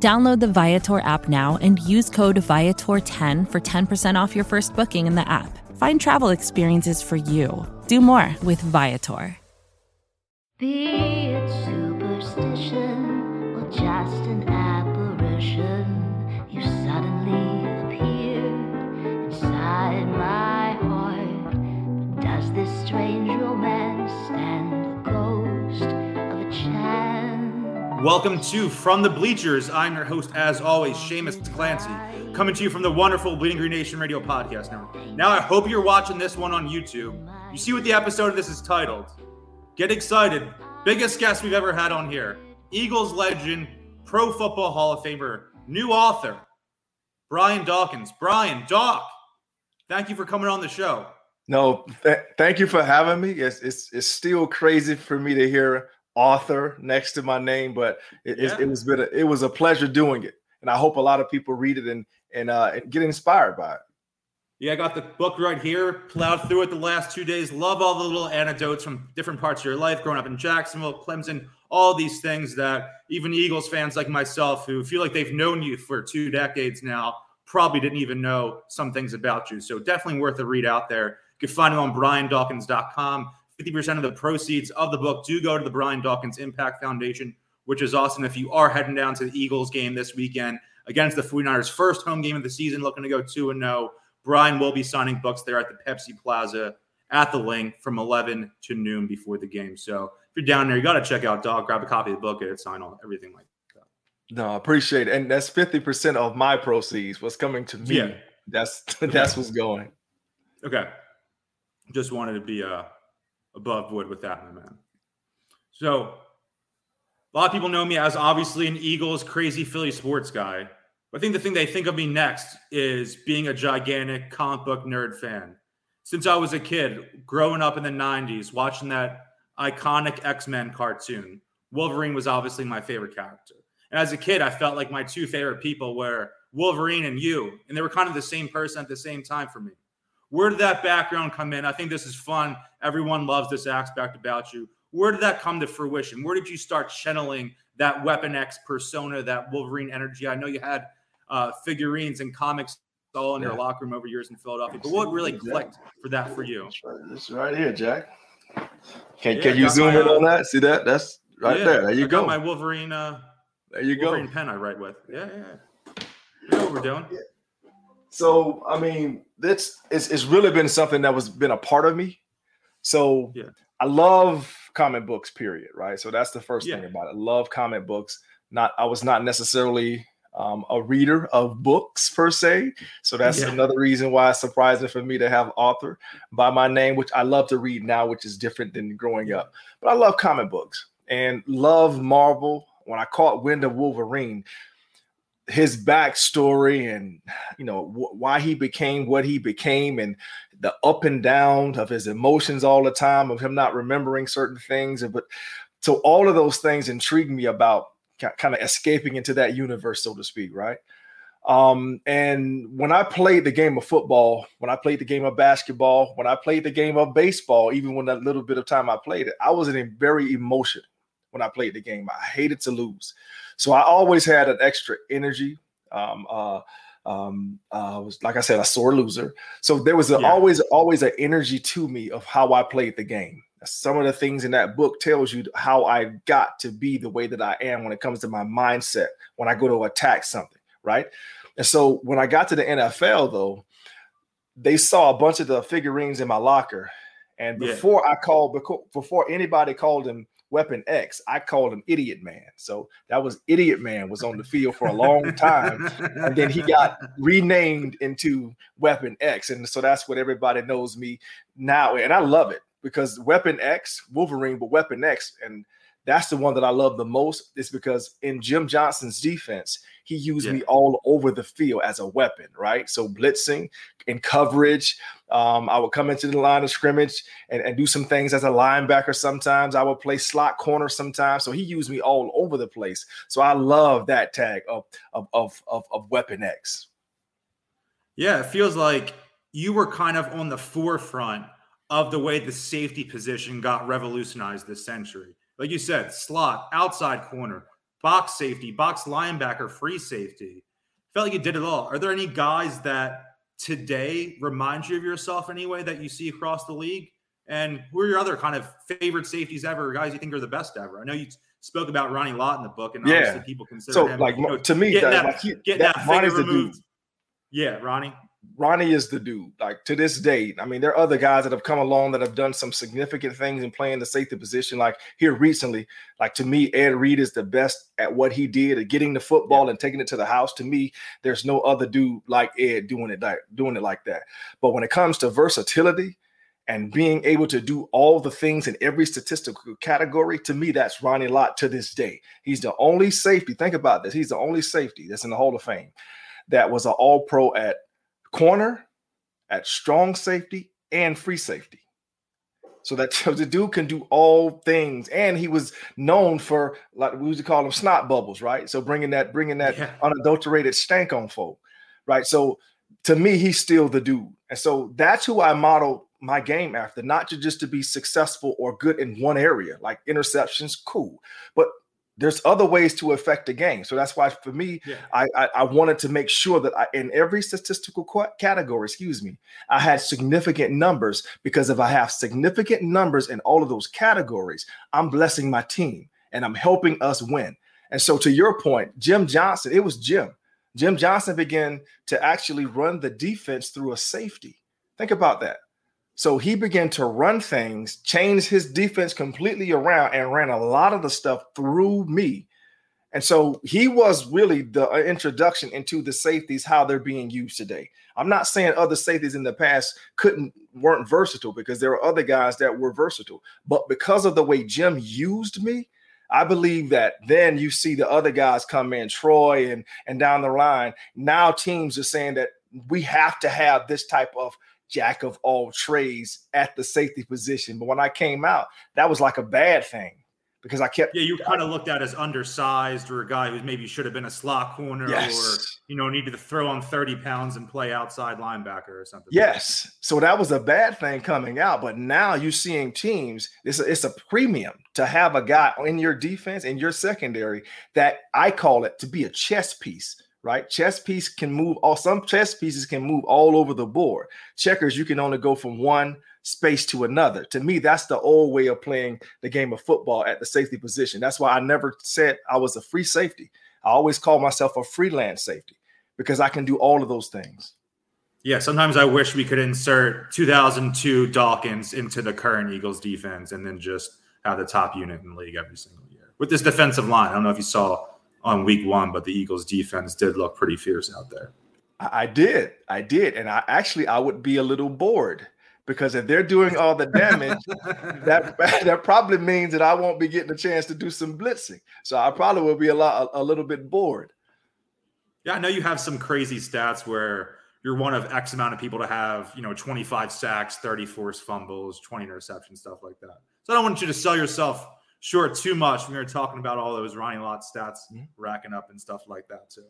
Download the Viator app now and use code Viator10 for 10% off your first booking in the app. Find travel experiences for you. Do more with Viator. Be it superstition or just an apparition, you suddenly appear inside my heart. Does this strange romance stand ghost a chance? Welcome to From the Bleachers. I'm your host, as always, Seamus Clancy, coming to you from the wonderful Bleeding Green Nation Radio Podcast Network. Now, I hope you're watching this one on YouTube. You see what the episode of this is titled. Get excited. Biggest guest we've ever had on here. Eagles legend, Pro Football Hall of Famer, new author, Brian Dawkins. Brian, Doc, thank you for coming on the show. No, th- thank you for having me. It's, it's it's still crazy for me to hear author next to my name, but it, Yeah. it, it was been a, it was a pleasure doing it, and I hope a lot of people read it and and uh, and get inspired by it. Yeah, I got the book right here. Plowed through it the last two days. Love all the little anecdotes from different parts of your life, growing up in Jacksonville, Clemson, all these things that even Eagles fans like myself, who feel like they've known you for two decades now, probably didn't even know some things about you. So definitely worth a read out there. You can find it on briandawkins.com. 50% of the proceeds of the book do go to the Brian Dawkins Impact Foundation, which is awesome. If you are heading down to the Eagles game this weekend against the 49ers, first home game of the season, looking to go 2 and 0, Brian will be signing books there at the Pepsi Plaza at the Linc from 11 to noon before the game. So if you're down there, you got to check out Dog, grab a copy of the book, get it signed, all everything like that. No, I appreciate it, and that's fifty percent of my proceeds. What's coming to me? Yeah. That's that's what's going. Okay. Just wanted to be uh, above board with that, my man. So, a lot of people know me as obviously an Eagles crazy Philly sports guy. But I think the thing they think of me next is being a gigantic comic book nerd fan. Since I was a kid, growing up in the 90s, watching that iconic X Men cartoon, Wolverine was obviously my favorite character. And as a kid, I felt like my two favorite people were Wolverine and you. And they were kind of the same person at the same time for me. Where did that background come in? I think this is fun. Everyone loves this aspect about you. Where did that come to fruition? Where did you start channeling that Weapon X persona, that Wolverine energy? I know you had uh, figurines and comics all in your Yeah. locker room over years in Philadelphia, but what really clicked for that for you? This right, here, Jack. Can Yeah, can you zoom my, in on that? See that? That's right Yeah, there. There you I got go. My Wolverine, uh, there you go. Wolverine pen I write with. Yeah, yeah. yeah. You know what we're doing? So I mean, that's it's, it's really been something that was been a part of me. So Yeah. I love comic books, period. Right. So that's the first Yeah. thing about it. Love comic books. Not I was not necessarily um, a reader of books per se. So that's Yeah. another reason why it's surprising for me to have author by my name, which I love to read now, which is different than growing up. But I love comic books and love Marvel. When I caught wind of Wolverine, his backstory and you know wh- why he became what he became and the up and down of his emotions all the time of him not remembering certain things. But so all of those things intrigue me about kind of escaping into that universe so to speak right? Um and when i played the game of football when i played the game of basketball when i played the game of baseball even when that little bit of time i played it i was in a very emotional when i played the game i hated to lose so I always had an extra energy. Um, uh, um, uh, was like I said, a sore loser. So there was a, Yeah. always, always an energy to me of how I played the game. Some of the things in that book tells you how I got to be the way that I am when it comes to my mindset when I go to attack something, right? And so when I got to the NFL, though, they saw a bunch of the figurines in my locker, and Yeah. before I called, before anybody called him Weapon X, I called him Idiot Man. So that was Idiot Man was on the field for a long time, and then he got renamed into Weapon X, and so that's what everybody knows me now, and I love it because Weapon X, Wolverine, but Weapon X, and that's the one that I love the most. Is because in Jim Johnson's defense, he used Yeah. me all over the field as a weapon, right? So blitzing, and coverage. Um, I would come into the line of scrimmage and, and do some things as a linebacker. Sometimes I would play slot corner sometimes. So he used me all over the place. So I love that tag of of of of, of Weapon X. Yeah, it feels like you were kind of on the forefront of the way the safety position got revolutionized this century. Like you said, slot, outside corner, box safety, box linebacker, free safety. Felt like you did it all. Are there any guys that today remind you of yourself anyway that you see across the league? And who are your other kind of favorite safeties ever, guys you think are the best ever? I know you spoke about Ronnie Lott in the book, and yeah. obviously people consider so, him like you know, to me, getting that, that, like he, getting that, that, finger removed. Yeah, Ronnie. Ronnie is the dude. Like to this day, I mean, there are other guys that have come along that have done some significant things in playing the safety position. Like here recently, like to me, Ed Reed is the best at what he did at getting the football yeah. and taking it to the house. To me, there's no other dude like Ed doing it like doing it like that. But when it comes to versatility and being able to do all the things in every statistical category, to me, that's Ronnie Lott to this day. He's the only safety. Think about this. He's the only safety that's in the Hall of Fame that was an all pro at corner, at strong safety, and free safety. So that the dude can do all things, and he was known for like we used to call them snot bubbles, right? So bringing that, bringing that yeah. unadulterated stank on folk, right? So to me, he's still the dude, and so that's who I model my game after, not to just to be successful or good in one area, like interceptions, cool, but there's other ways to affect the game. So that's why for me, yeah. I, I, I wanted to make sure that I, in every statistical category, excuse me, I had significant numbers because if I have significant numbers in all of those categories, I'm blessing my team and I'm helping us win. And so to your point, Jim Johnson, it was Jim. Jim Johnson began to actually run the defense through a safety. Think about that. So he began to run things, change his defense completely around, and ran a lot of the stuff through me. And so he was really the uh, introduction into the safeties, how they're being used today. I'm not saying other safeties in the past couldn't weren't versatile because there were other guys that were versatile, but because of the way Jim used me, I believe that then you see the other guys come in, Troy and and down the line. Now teams are saying that we have to have this type of jack of all trades at the safety position. But when I came out, that was like a bad thing because I kept. Yeah, you kind of looked at as undersized or a guy who maybe should have been a slot corner yes. or, you know, needed to throw on 30 pounds and play outside linebacker or something. Yes. So that was a bad thing coming out. But now you're seeing teams, it's a, it's a premium to have a guy in your defense, in your secondary, that I call it to be a chess piece right? Chess piece can move all some chess pieces can move all over the board. Checkers, you can only go from one space to another. To me, that's the old way of playing the game of football at the safety position. That's why I never said I was a free safety. I always call myself a freelance safety because I can do all of those things. Yeah, sometimes I wish we could insert 2002 Dawkins into the current Eagles defense and then just have the top unit in the league every single year. With this defensive line, I don't know if you saw on week one, but the Eagles defense did look pretty fierce out there. I did. I did. And I actually I would be a little bored because if they're doing all the damage, that that probably means that I won't be getting a chance to do some blitzing. So I probably will be a lot a, a little bit bored. Yeah, I know you have some crazy stats where you're one of X amount of people to have, you know, 25 sacks, 30 forced fumbles, 20 interceptions, stuff like that. So I don't want you to sell yourself short too much when we were talking about all those Ronnie Lott stats mm-hmm. racking up and stuff like that too.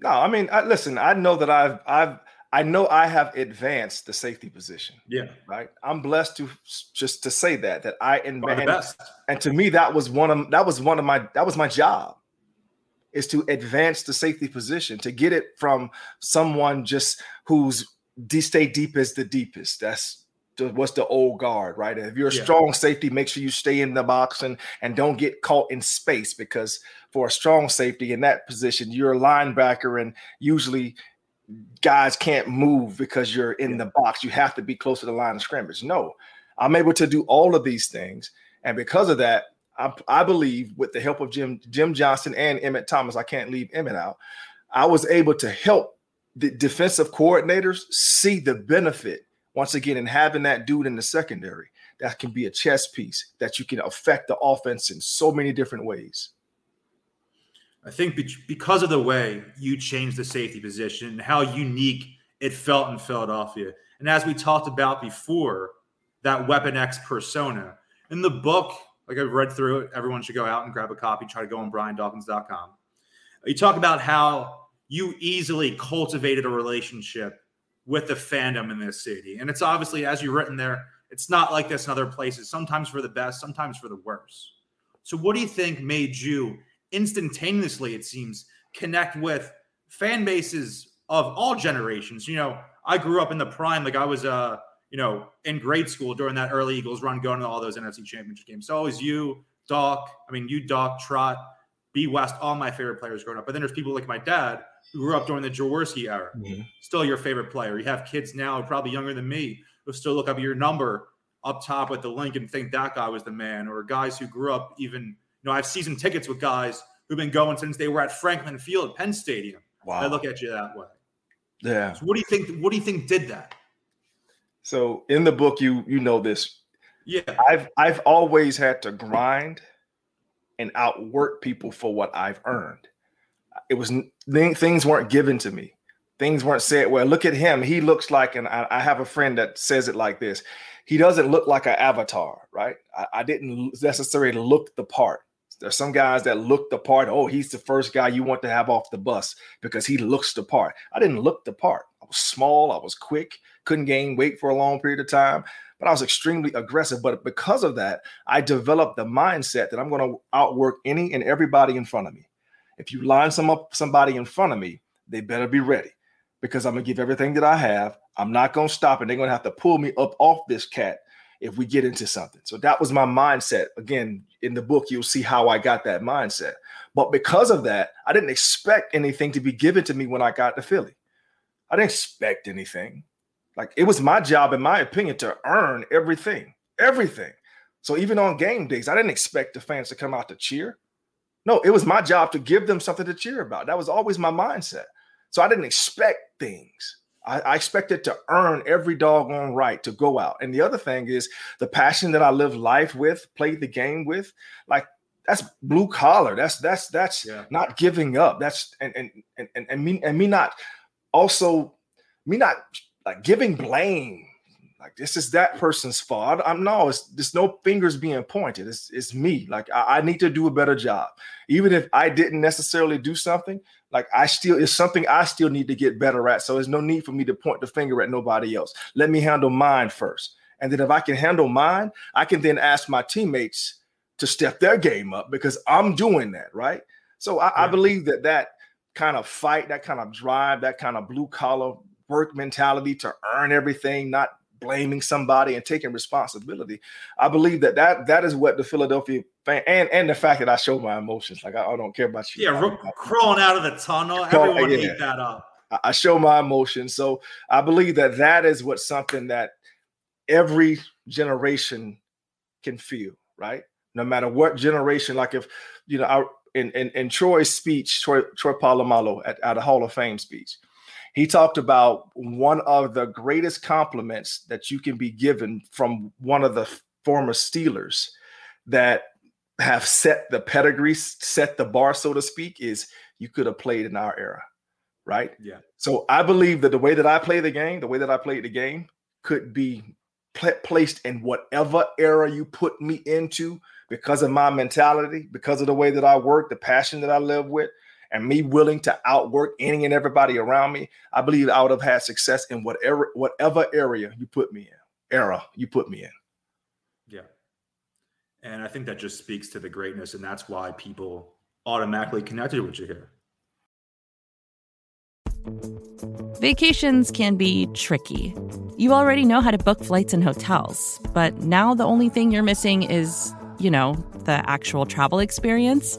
No, I mean, I, listen, I know that I've, I've, I know I have advanced the safety position. Yeah. Right. I'm blessed to just to say that, that I, and, and, and to me, that was one of, that was one of my, that was my job is to advance the safety position, to get it from someone just who's de- stay deep as the deepest. That's what's the old guard, right? If you're a yeah. strong safety, make sure you stay in the box and and don't get caught in space because for a strong safety in that position, you're a linebacker and usually guys can't move because you're in the box. You have to be close to the line of scrimmage. No, I'm able to do all of these things, and because of that, I, I believe with the help of Jim Jim Johnson and Emmitt Thomas, I can't leave Emmitt out. I was able to help the defensive coordinators see the benefit once again, in having that dude in the secondary, that can be a chess piece that you can affect the offense in so many different ways. I think because of the way you changed the safety position, and how unique it felt in Philadelphia. And as we talked about before, that Weapon X persona in the book, like I've read through it, everyone should go out and grab a copy. Try to go on briandawkins.com. You talk about how you easily cultivated a relationship with the fandom in this city. And it's obviously, as you've written there, it's not like this in other places, sometimes for the best, sometimes for the worst. So, what do you think made you instantaneously, it seems, connect with fan bases of all generations? You know, I grew up in the prime, like I was, uh, you know, in grade school during that early Eagles run, going to all those NFC championship games. So, always you, Doc, I mean, you, Doc, Trot, B West, all my favorite players growing up. But then there's people like my dad who grew up during the Jaworski era, mm-hmm. still your favorite player. You have kids now, probably younger than me, who still look up your number up top at the Linc and think that guy was the man, or guys who grew up even, you know, I have season tickets with guys who've been going since they were at Franklin Field, Penn Stadium. Wow. I look at you that way. Yeah. So what do you think? What do you think did that? So in the book, you you know this. Yeah. I've I've always had to grind and outwork people for what I've earned. It was things weren't given to me. Things weren't said. Well, look at him. He looks like, and I, I have a friend that says it like this. He doesn't look like an avatar, right? I, I didn't necessarily look the part. There's some guys that look the part. Oh, he's the first guy you want to have off the bus because he looks the part. I didn't look the part. I was small. I was quick. Couldn't gain weight for a long period of time but I was extremely aggressive. But because of that, I developed the mindset that I'm going to outwork any and everybody in front of me. If you line some up somebody in front of me, they better be ready because I'm gonna give everything that I have. I'm not gonna stop, and they're gonna have to pull me up off this cat if we get into something. So that was my mindset. Again, in the book, you'll see how I got that mindset. But because of that, I didn't expect anything to be given to me when I got to Philly. I didn't expect anything. Like it was my job, in my opinion, to earn everything, everything. So even on game days, I didn't expect the fans to come out to cheer. No, it was my job to give them something to cheer about. That was always my mindset. So I didn't expect things. I, I expected to earn every doggone right to go out. And the other thing is the passion that I live life with, play the game with, like that's blue collar. That's that's that's yeah. not giving up. That's and and and and me and me not also me not like giving blame like this is that person's fault. I'm no, it's there's no fingers being pointed. It's it's me. Like I, I, need to do a better job. Even if I didn't necessarily do something, like I still it's something I still need to get better at. So there's no need for me to point the finger at nobody else. Let me handle mine first. And then if I can handle mine, I can then ask my teammates to step their game up because I'm doing that, right? So I, yeah. I believe that that kind of fight, that kind of drive, that kind of blue collar work mentality to earn everything, not blaming somebody and taking responsibility. I believe that that that is what the Philadelphia fan and and the fact that I show my emotions, like I, I don't care about you. Yeah, crawling out of the tunnel. Everyone yeah. that up. I show my emotions, so I believe that that is what something that every generation can feel, right? No matter what generation. Like if you know, I, in in in Troy's speech, Troy Troy Polamalu at, at a Hall of Fame speech he talked about one of the greatest compliments that you can be given from one of the former Steelers that have set the pedigree, set the bar, so to speak, is you could have played in our era, right? Yeah. So I believe that the way that I play the game, the way that I played the game, could be pl- placed in whatever era you put me into because of my mentality, because of the way that I work, the passion that I live with and me willing to outwork any and everybody around me, I believe I would have had success in whatever whatever area you put me in, era you put me in. Yeah. And I think that just speaks to the greatness, and that's why people automatically connected with you here. Vacations can be tricky. You already know how to book flights and hotels, but now the only thing you're missing is, you know, the actual travel experience.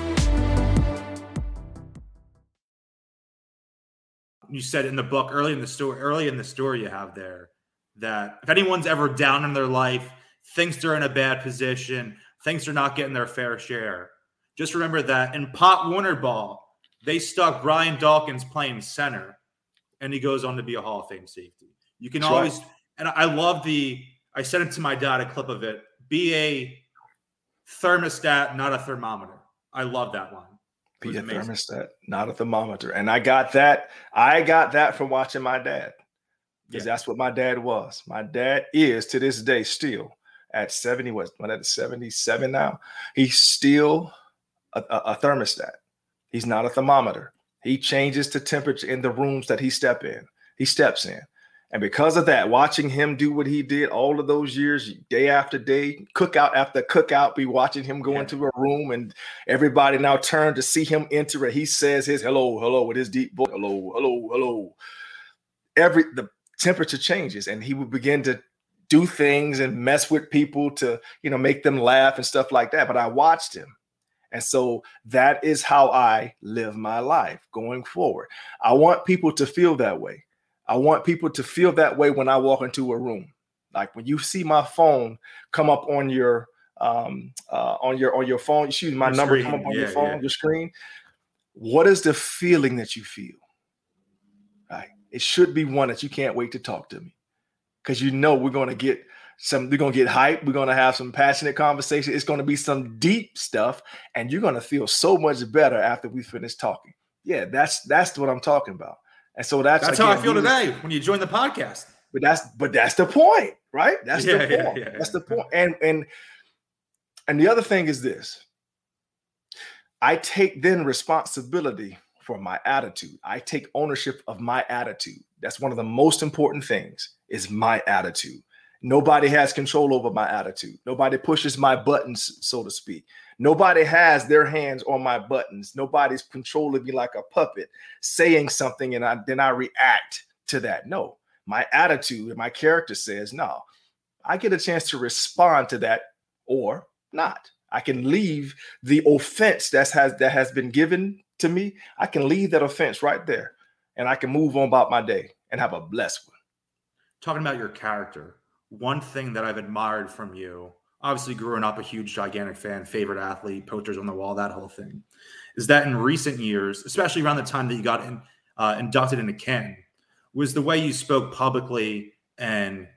You said in the book early in the story, early in the story you have there that if anyone's ever down in their life, thinks they're in a bad position, thinks they're not getting their fair share, just remember that in Pop Warner Ball, they stuck Brian Dawkins playing center, and he goes on to be a Hall of Fame safety. You can That's always, right. and I love the. I sent it to my dad a clip of it. Be a thermostat, not a thermometer. I love that line. Be a amazing. thermostat, not a thermometer. And I got that. I got that from watching my dad. Because Yeah. that's what my dad was. My dad is to this day still at 70, what, what at 77 now? He's still a, a, a thermostat. He's not a thermometer. He changes the temperature in the rooms that he step in. He steps in. And because of that, watching him do what he did all of those years, day after day, cookout after cookout, be watching him go Yeah. into a room and everybody now turn to see him enter it. He says his hello, hello with his deep voice, hello, hello, hello. Every the temperature changes and he would begin to do things and mess with people to, you know, make them laugh and stuff like that. But I watched him. And so that is how I live my life going forward. I want people to feel that way. I want people to feel that way when I walk into a room. Like when you see my phone come up on your um uh on your on your phone, you see my Your number screen, come up on yeah, your phone, yeah. your screen. What is the feeling that you feel? Right. It should be one that you can't wait to talk to me. Because you know we're gonna get some, we're gonna get hype, we're gonna have some passionate conversation. It's gonna be some deep stuff, and you're gonna feel so much better after we finish talking. Yeah, that's that's what I'm talking about. And so that's That's how I feel today when you join the podcast. but that's but that's the point, right? That's Yeah, the point. yeah, That's yeah. the point. And and and the other thing is this. I take then responsibility for my attitude. I take ownership of my attitude. That's one of the most important things is my attitude. Nobody has control over my attitude. Nobody pushes my buttons, so to speak. Nobody has their hands on my buttons. Nobody's controlling me like a puppet, saying something and I, then I react to that. No, my attitude and my character says no. I get a chance to respond to that or not. I can leave the offense that has that has been given to me. I can leave that offense right there, and I can move on about my day and have a blessed one. talking about your character, one thing that I've admired from you, obviously growing up a huge, gigantic fan, favorite athlete, posters on the wall, that whole thing, is that in recent years, especially around the time that you got in, uh, inducted into Canton, was the way you spoke publicly and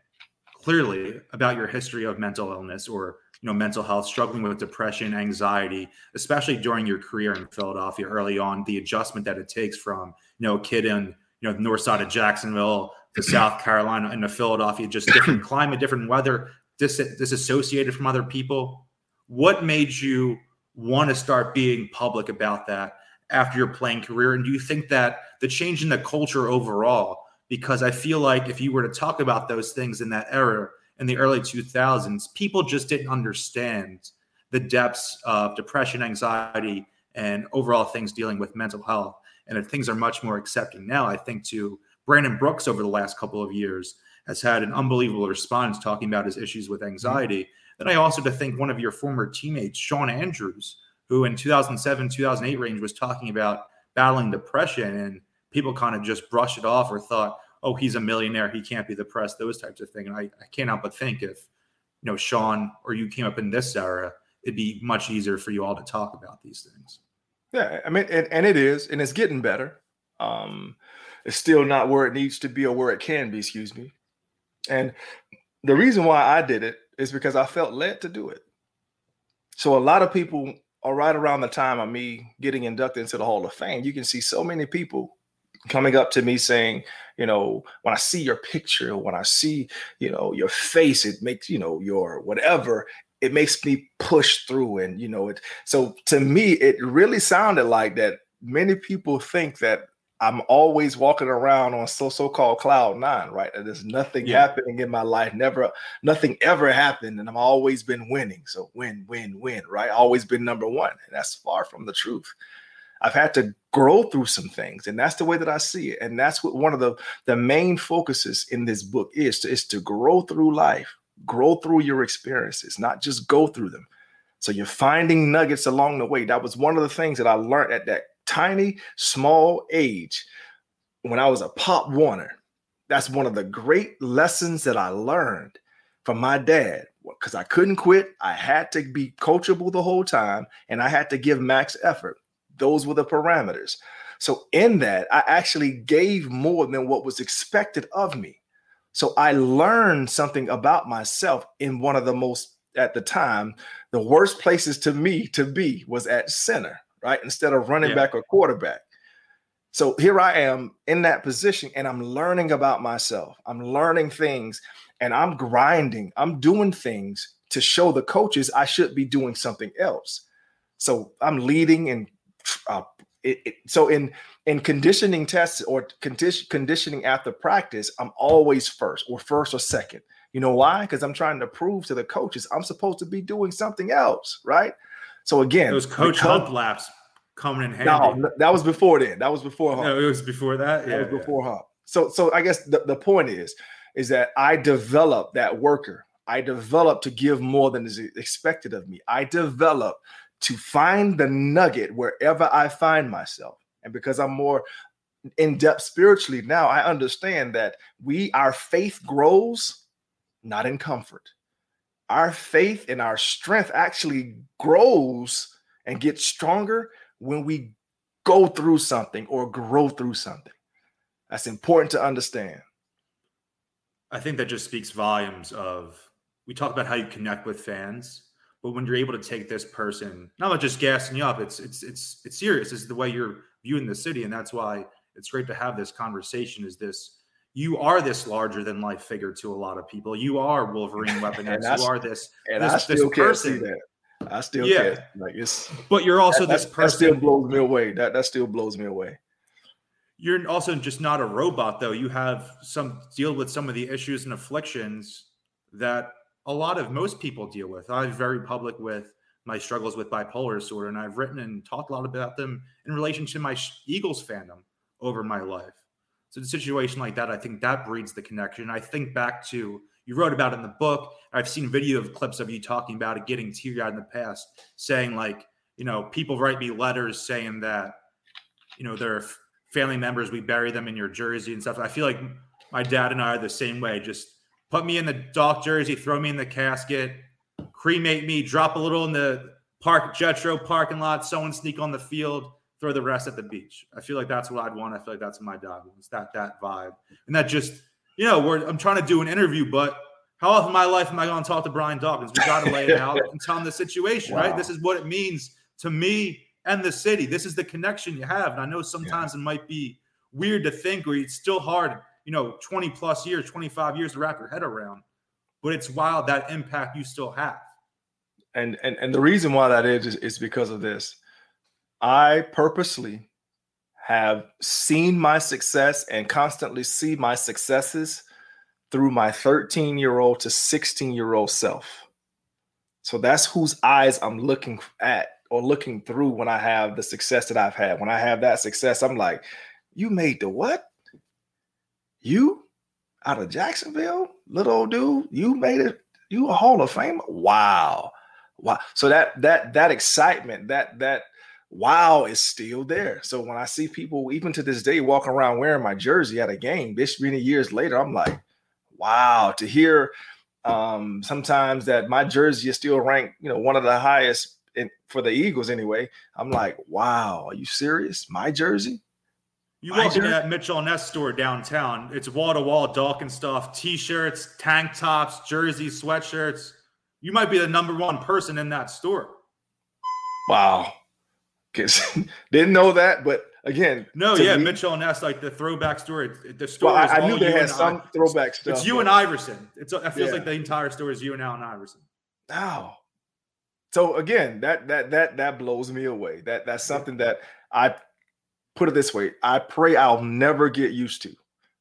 clearly about your history of mental illness or you know mental health struggling with depression anxiety especially during your career in philadelphia early on the adjustment that it takes from you know a kid in you know the north side of jacksonville to south carolina and to philadelphia just different climate different weather dis- disassociated from other people what made you want to start being public about that after your playing career? And do you think that the change in the culture overall, because I feel like if you were to talk about those things in that era in the early 2000s, people just didn't understand the depths of depression, anxiety, and overall things dealing with mental health. And if things are much more accepting now, I think to Brandon Brooks over the last couple of years has had an unbelievable response talking about his issues with anxiety. Then I also to think one of your former teammates, Shawn Andrews, who in 2007, 2008 range was talking about battling depression and people kind of just brushed it off or thought, oh, he's a millionaire. He can't be depressed, those types of things. And I, I help but think if, you know, Shawn or you came up in this era, it'd be much easier for you all to talk about these things. Yeah. I mean, and, and it is, and it's getting better. Um, it's still not where it needs to be or where it can be, excuse me. And the reason why I did it is because I felt led to do it. So a lot of people are right around the time of me getting inducted into the Hall of Fame. You can see so many people coming up to me saying, you know, when I see your picture, when I see, you know, your face, it makes, you know, your whatever, it makes me push through. And, you know, it so to me, it really sounded like that many people think that I'm always walking around on so so-called cloud nine, right? And there's nothing yeah. happening in my life. Never, nothing ever happened, and I've always been winning. So win, win, win, right? Always been number one, and that's far from the truth. I've had to grow through some things, and that's the way that I see it. And that's what one of the the main focuses in this book is to is to grow through life, grow through your experiences, not just go through them. So you're finding nuggets along the way. That was one of the things that I learned at that tiny, small age when I was a Pop Warner. That's one of the great lessons that I learned from my dad because I couldn't quit. I had to be coachable the whole time and I had to give max effort. Those were the parameters. So, in that, I actually gave more than what was expected of me. So, I learned something about myself in one of the most, at the time, the worst places to me to be was at center right? Instead of running yeah. back or quarterback. So here I am in that position and I'm learning about myself. I'm learning things and I'm grinding. I'm doing things to show the coaches I should be doing something else. So I'm leading and uh, it, it, so in in conditioning tests or condition, conditioning after practice, I'm always first or first or second. You know why? Because I'm trying to prove to the coaches I'm supposed to be doing something else, right? So again, those coach hump laps coming in handy. No, that was before then. That was before hump. No, it was before that. Yeah, that was before yeah. hump. So, so I guess the, the point is, is that I developed that worker. I developed to give more than is expected of me. I developed to find the nugget wherever I find myself. And because I'm more in depth spiritually now, I understand that we, our faith grows not in comfort our faith and our strength actually grows and gets stronger when we go through something or grow through something. That's important to understand. I think that just speaks volumes of we talk about how you connect with fans, but when you're able to take this person, not just gassing you up, it's it's it's it's serious. It's the way you're viewing the city, and that's why it's great to have this conversation. Is this you are this larger than life figure to a lot of people. You are Wolverine Weapon X. you are this, and this, I still this person. that. I still yeah. Can't. Like it's but you're also that, this person that still blows me away. That that still blows me away. You're also just not a robot though. You have some deal with some of the issues and afflictions that a lot of most people deal with. I'm very public with my struggles with bipolar disorder, and I've written and talked a lot about them in relation to my Eagles fandom over my life. So, a situation like that, I think that breeds the connection. I think back to you wrote about in the book. I've seen video of clips of you talking about it, getting teary eyed in the past, saying like, you know, people write me letters saying that, you know, they're family members. We bury them in your jersey and stuff. I feel like my dad and I are the same way. Just put me in the dock jersey, throw me in the casket, cremate me, drop a little in the park Jetro parking lot, someone sneak on the field throw the rest at the beach. I feel like that's what I'd want. I feel like that's my dog wants. That that vibe, and that just you know, we're I'm trying to do an interview, but how often in my life am I going to talk to Brian Dawkins? We got to lay it out and tell him the situation, wow. right? This is what it means to me and the city. This is the connection you have, and I know sometimes yeah. it might be weird to think, or it's still hard. You know, 20 plus years, 25 years to wrap your head around, but it's wild that impact you still have. And and and the reason why that is is, is because of this I purposely have seen my success and constantly see my successes through my 13 year old to 16 year old self. So that's whose eyes I'm looking at or looking through when I have the success that I've had. When I have that success, I'm like, you made the what? You out of Jacksonville, little old dude, you made it. You a Hall of Fame? Wow. Wow. So that that that excitement, that that wow is still there. So when I see people, even to this day, walking around wearing my jersey at a game, this many years later, I'm like, wow, to hear um, sometimes that my jersey is still ranked, you know, one of the highest in, for the Eagles anyway. I'm like, wow, are you serious? My jersey? You walk into that Mitchell Ness store downtown. It's wall to wall Dawkins stuff, t-shirts, tank tops, jerseys, sweatshirts. You might be the number one person in that store. Wow. Didn't know that, but again, no, yeah, me, Mitchell and Ness, like the throwback story. The story. Well, I, I knew they had some I, throwback stuff. It's you and Iverson. It's it feels yeah. like the entire story is you and Allen Iverson. Wow. So again, that that that that blows me away. That that's something that I put it this way. I pray I'll never get used to.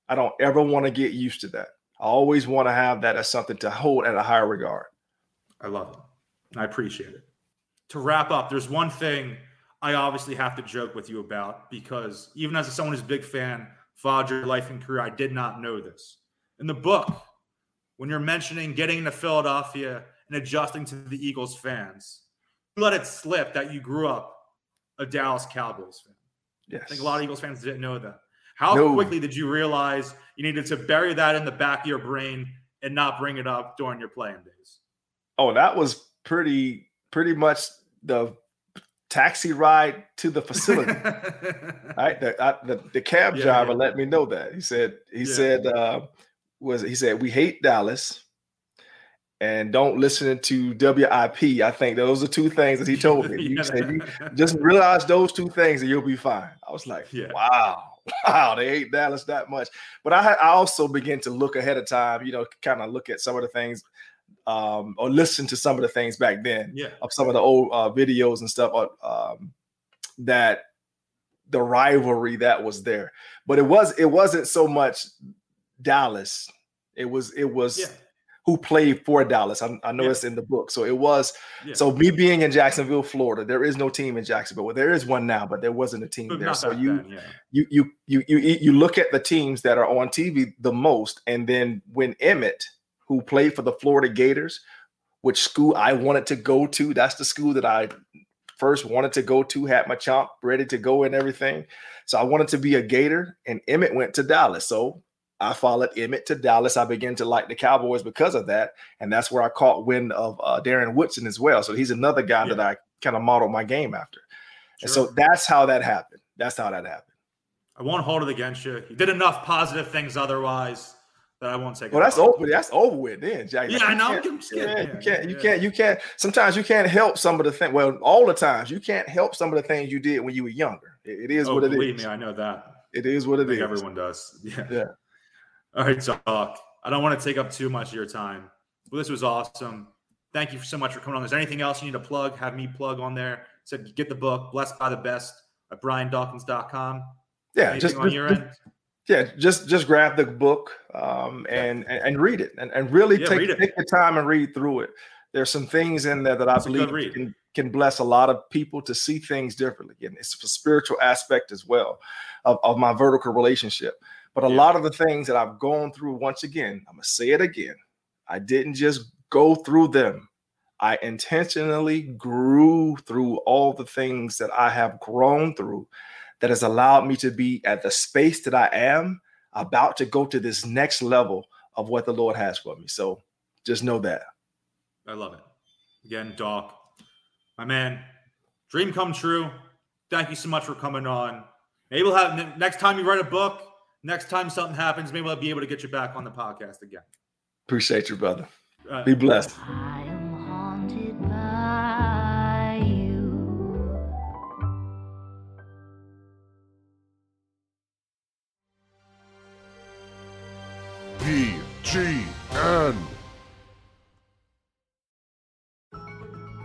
I don't ever want to get used to that. I always want to have that as something to hold at a higher regard. I love it. I appreciate it. To wrap up, there's one thing I obviously have to joke with you about because even as someone who's a big fan, your life and career, I did not know this. In the book, when you're mentioning getting to Philadelphia and adjusting to the Eagles fans, you let it slip that you grew up a Dallas Cowboys fan. Yes. I think a lot of Eagles fans didn't know that. How no. quickly did you realize you needed to bury that in the back of your brain and not bring it up during your playing days? Oh, that was pretty pretty much the taxi ride to the facility. right, the, I, the, the cab yeah, driver yeah. let me know that. He said he yeah. said uh, was he said we hate Dallas and don't listen to WIP. I think those are two things that he told me. He said you just realize those two things and you'll be fine. I was like, wow. Wow, they hate Dallas that much. But I, I also began to look ahead of time, you know, kind of look at some of the things um, or listen to some of the things back then yeah. of some of the old uh, videos and stuff uh, um, that the rivalry that was there. But it was it wasn't so much Dallas. It was it was yeah. who played for Dallas. I, I know yeah. it's in the book. So it was so me being in Jacksonville, Florida. There is no team in Jacksonville. Well, there is one now, but there wasn't a team but there. So you, you you you you you look at the teams that are on TV the most, and then when Emmitt who played for the Florida Gators, which school I wanted to go to. That's the school that I first wanted to go to, had my chomp ready to go and everything. So I wanted to be a Gator, and Emmitt went to Dallas. So I followed Emmitt to Dallas. I began to like the Cowboys because of that. And that's where I caught wind of uh, Darren Woodson as well. So he's another guy yeah. that I kind of modeled my game after. Sure. And so that's how that happened. That's how that happened. I won't hold it against you. You did enough positive things otherwise I won't say. Well, that's over. That's over with then, Jack. Yeah, like, I know. You can't, yeah, you can't. You can't. You can't. Sometimes you can't help some of the things. Well, all the times you can't help some of the things you did when you were younger. it, it is oh, what it believe is. me, I know that. It is what it is. Everyone does. Yeah. Yeah. All right, talk. I don't want to take up too much of your time. Well, this was awesome. Thank you so much for coming on. Is there anything else you need to plug? Have me plug on there. Said get the book, Blessed by the Best at briandawkins.com. Yeah, anything just on just, your end yeah just just grab the book um, and, and, and read it and, and really yeah, take take the time and read through it. There's some things in there that i believe can, can bless a lot of people to see things differently and it's a spiritual aspect as well of, of my vertical relationship. But a yeah. lot of the things that i've gone through once again i'm gonna say it again i didn't just go through them. I intentionally grew through all the things that i have grown through that has allowed me to be at the space that I am about to go to this next level of what the Lord has for me. So just know that. I love it. Again, Doc, my man, dream come true. Thank you so much for coming on. Maybe we'll have next time you write a book, next time something happens, maybe I'll be able to get you back on the podcast again. Appreciate you, brother. Uh, be blessed.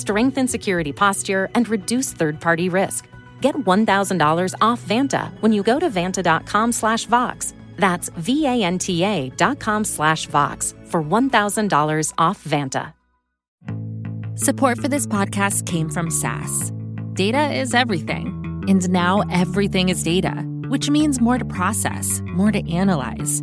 Strengthen security posture and reduce third party risk. Get $1,000 off Vanta when you go to vanta.com slash Vox. That's V A N T A dot com slash Vox for $1,000 off Vanta. Support for this podcast came from SAS. Data is everything, and now everything is data, which means more to process, more to analyze.